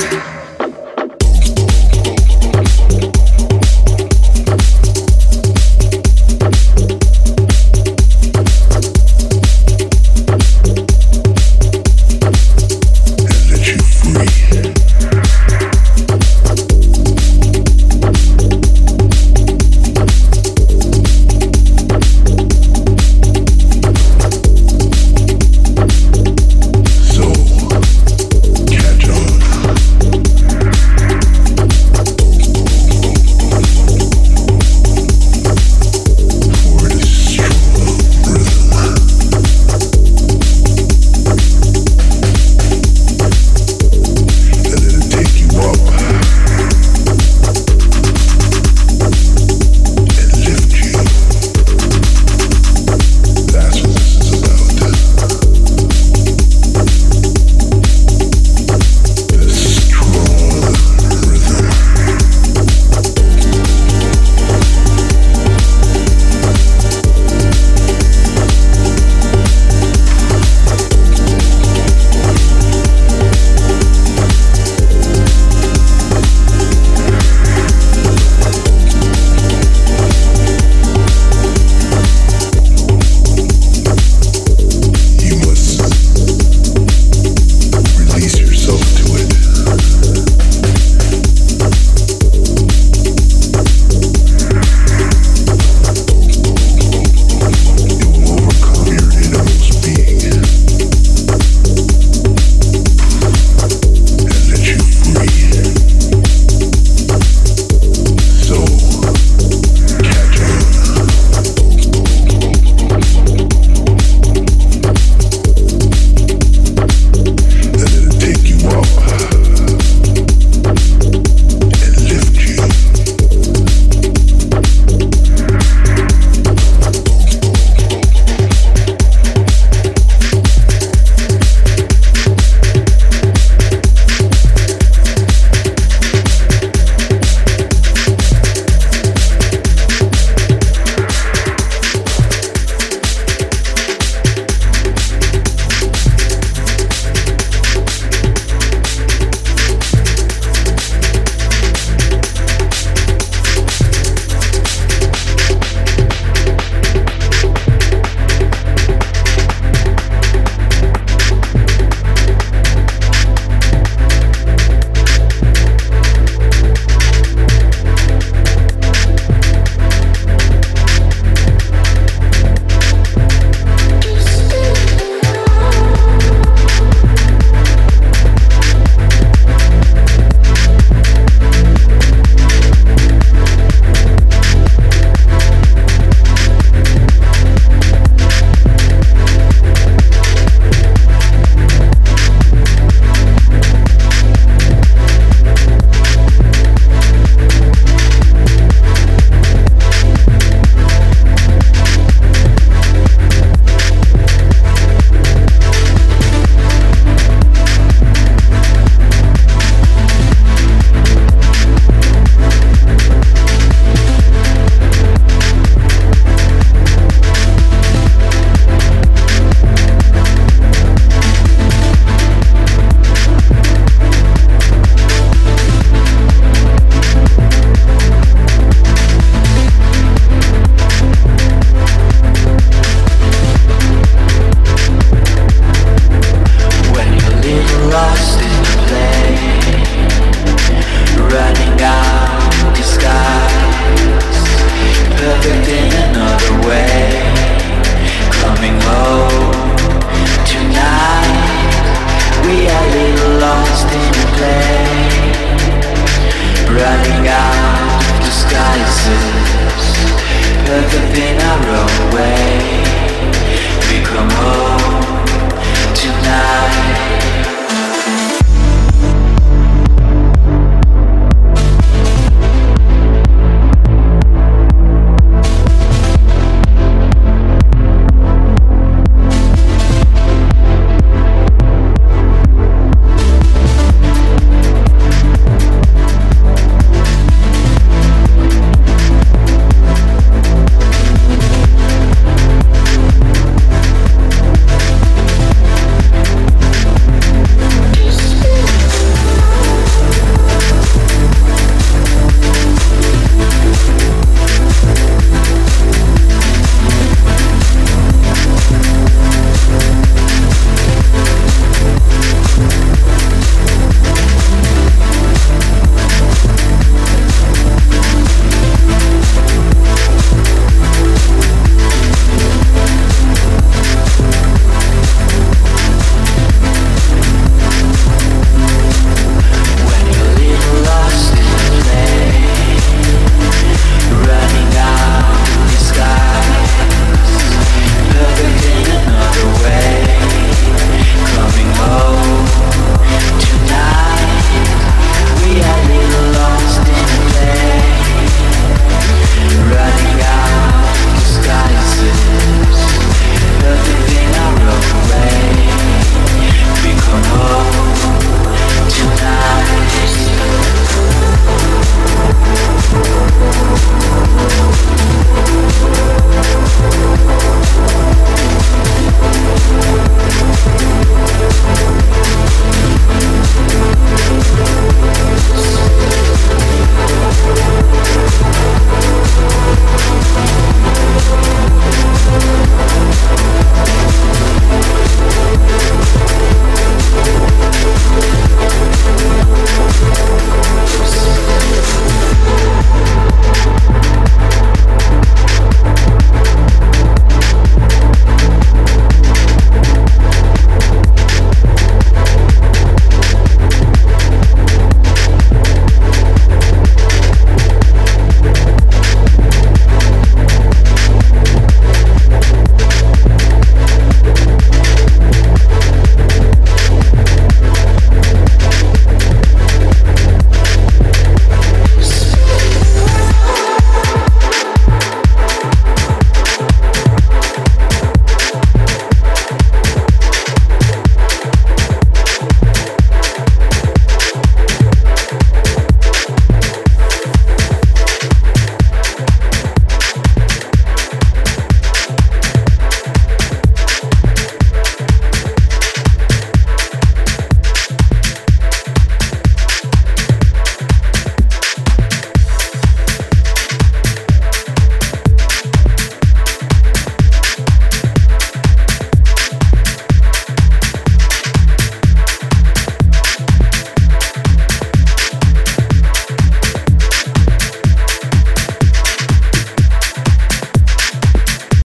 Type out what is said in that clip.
Yeah.